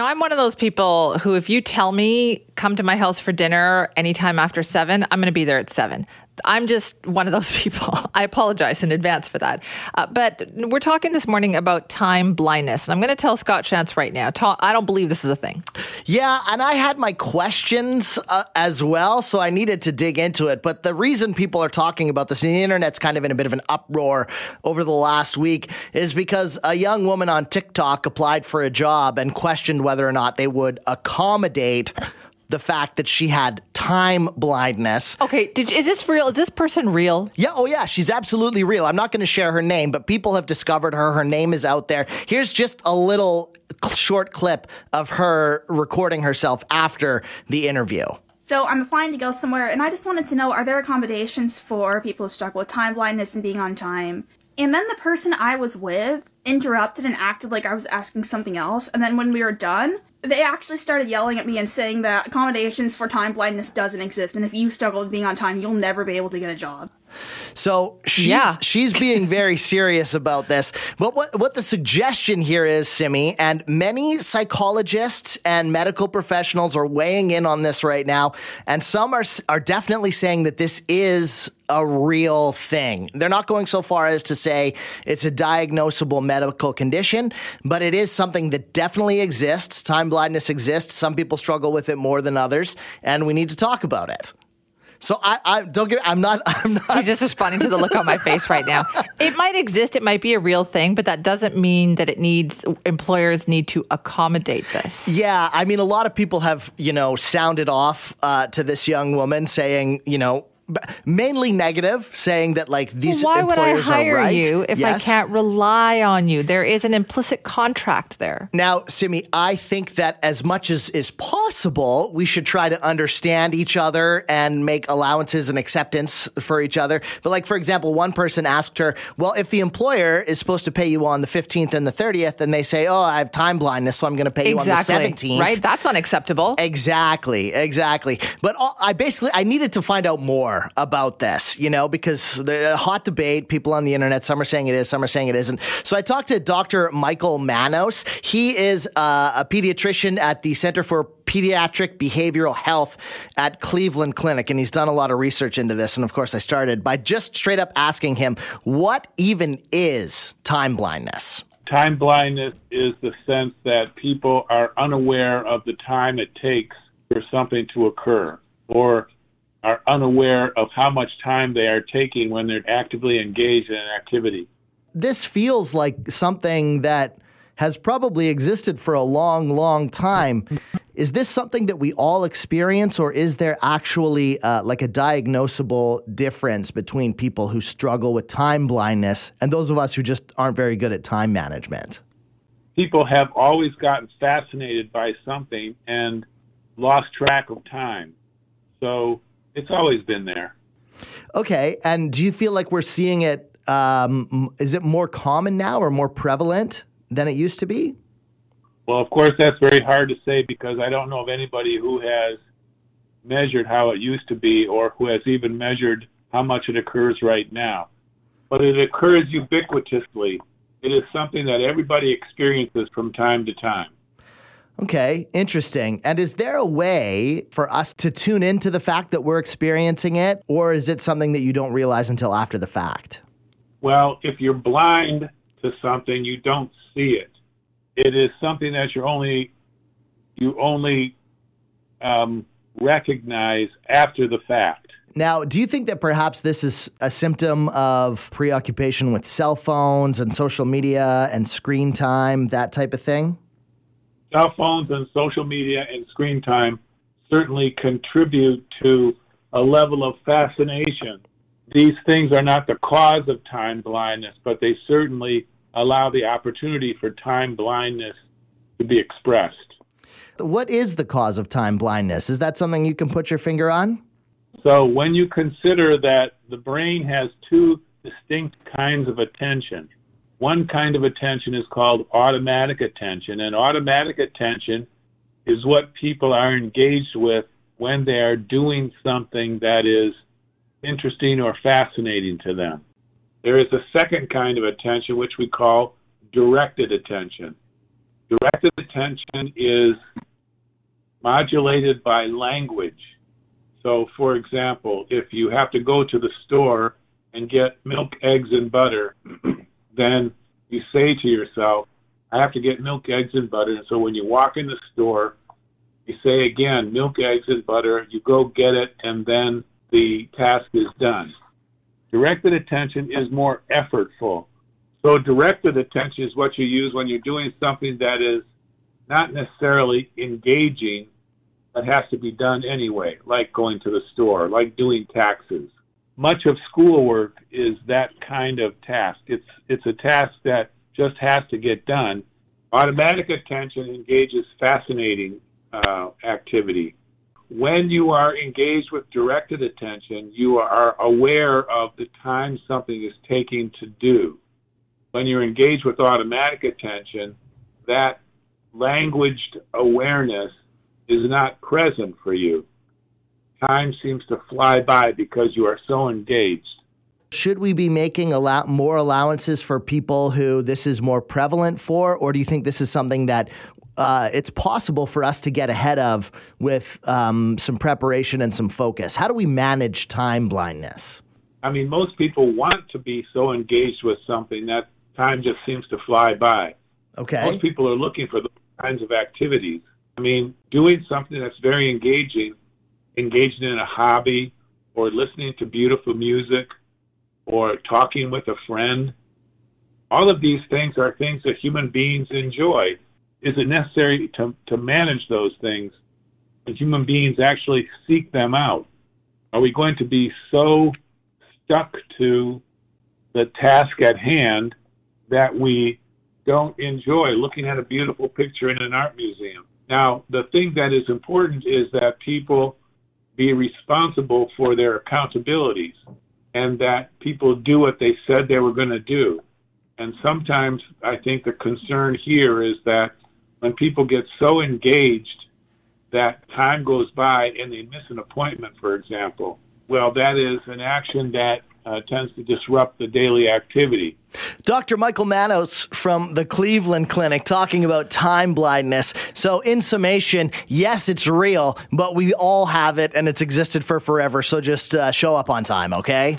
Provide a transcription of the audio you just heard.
Now, I'm one of those people who, if you tell me, come to my house for dinner anytime after seven, I'm going to be there at seven. I'm just one of those people. I apologize in advance for that. Uh, but we're talking this morning about time blindness. And I'm going to tell Scott Shantz right now, I don't believe this is a thing. Yeah, and I had my questions uh, as well, so I needed to dig into it. But the reason people are talking about this, and the internet's kind of in a bit of an uproar over the last week, is because a young woman on TikTok applied for a job and questioned whether or not they would accommodate the fact that she had time blindness. Okay, did, is this real? Is this person real? Yeah, oh yeah, she's absolutely real. I'm not going to share her name, but people have discovered her. Her name is out there. Here's just a little short clip of her recording herself after the interview. So I'm applying to go somewhere, and I just wanted to know: Are there accommodations for people who struggle with time blindness and being on time? And then the person I was with interrupted and acted like I was asking something else. And then when we were done, they actually started yelling at me and saying that accommodations for time blindness doesn't exist, and if you struggle with being on time, you'll never be able to get a job. So she's yeah. she's being very serious about this. But what what the suggestion here is, Simi, and many psychologists and medical professionals are weighing in on this right now, and some are are definitely saying that this is a real thing. They're not going so far as to say it's a diagnosable medical condition, but it is something that definitely exists. Time blindness exists. Some people struggle with it more than others, and we need to talk about it. So I, I don't get. I'm not. I'm not. He's just responding to the look on my face right now. It might exist. It might be a real thing, but that doesn't mean that it needs employers need to accommodate this. Yeah, I mean, a lot of people have you know sounded off uh, to this young woman, saying you know mainly negative, saying that like these well, why employers would I hire right. you if yes. I can't rely on you? There is an implicit contract there. Now, Simi, I think that as much as is possible, we should try to understand each other and make allowances and acceptance for each other. But like for example, one person asked her, "Well, if the employer is supposed to pay you on the 15th and the 30th and they say, "Oh, I have time blindness, so I'm going to pay exactly. you on the 17th." Right? That's unacceptable. Exactly. Exactly. But I basically I needed to find out more about this, you know, because the hot debate, people on the internet, some are saying it is, some are saying it isn't. So I talked to Dr. Michael Manos. He is uh, a pediatrician at the Center for Pediatric Behavioral Health at Cleveland Clinic, and he's done a lot of research into this. And of course, I started by just straight up asking him, what even is time blindness? Time blindness is the sense that people are unaware of the time it takes for something to occur, or are unaware of how much time they are taking when they're actively engaged in an activity. This feels like something that has probably existed for a long, long time. Is this something that we all experience, or is there actually uh, like a diagnosable difference between people who struggle with time blindness and those of us who just aren't very good at time management? People have always gotten fascinated by something and lost track of time. So it's always been there. Okay, and do you feel like we're seeing it? Um, is it more common now or more prevalent than it used to be? Well, of course, that's very hard to say because I don't know of anybody who has measured how it used to be or who has even measured how much it occurs right now. But it occurs ubiquitously. It is something that everybody experiences from time to time. Okay, interesting. And is there a way for us to tune into the fact that we're experiencing it, or is it something that you don't realize until after the fact? Well, if you're blind to something, you don't see it. It is something that you only you only um, recognize after the fact. Now, do you think that perhaps this is a symptom of preoccupation with cell phones and social media and screen time, that type of thing? Cell phones and social media and screen time certainly contribute to a level of fascination. These things are not the cause of time blindness, but they certainly allow the opportunity for time blindness to be expressed. What is the cause of time blindness? Is that something you can put your finger on? So, when you consider that the brain has two distinct kinds of attention, one kind of attention is called automatic attention, and automatic attention is what people are engaged with when they are doing something that is interesting or fascinating to them. There is a second kind of attention which we call directed attention. Directed attention is modulated by language. So, for example, if you have to go to the store and get milk, eggs, and butter, then you say to yourself, I have to get milk, eggs, and butter. And so when you walk in the store, you say again, milk, eggs, and butter. You go get it, and then the task is done. Directed attention is more effortful. So directed attention is what you use when you're doing something that is not necessarily engaging, but has to be done anyway, like going to the store, like doing taxes. Much of schoolwork is that kind of task. It's it's a task that just has to get done. Automatic attention engages fascinating uh, activity. When you are engaged with directed attention, you are aware of the time something is taking to do. When you're engaged with automatic attention, that languaged awareness is not present for you. Time seems to fly by because you are so engaged. Should we be making lot more allowances for people who this is more prevalent for, or do you think this is something that uh, it's possible for us to get ahead of with um, some preparation and some focus? How do we manage time blindness? I mean, most people want to be so engaged with something that time just seems to fly by. Okay. Most people are looking for those kinds of activities. I mean, doing something that's very engaging, engaging in a hobby, or listening to beautiful music, or talking with a friend. All of these things are things that human beings enjoy. Is it necessary to, to manage those things? And human beings actually seek them out. Are we going to be so stuck to the task at hand that we don't enjoy looking at a beautiful picture in an art museum? Now, the thing that is important is that people be responsible for their accountabilities and that people do what they said they were going to do. And sometimes I think the concern here is that when people get so engaged that time goes by and they miss an appointment, for example, well, that is an action that uh, tends to disrupt the daily activity. Dr. Michael Manos from the Cleveland Clinic talking about time blindness. So, in summation, yes, it's real, but we all have it and it's existed for forever. So just uh, show up on time, okay?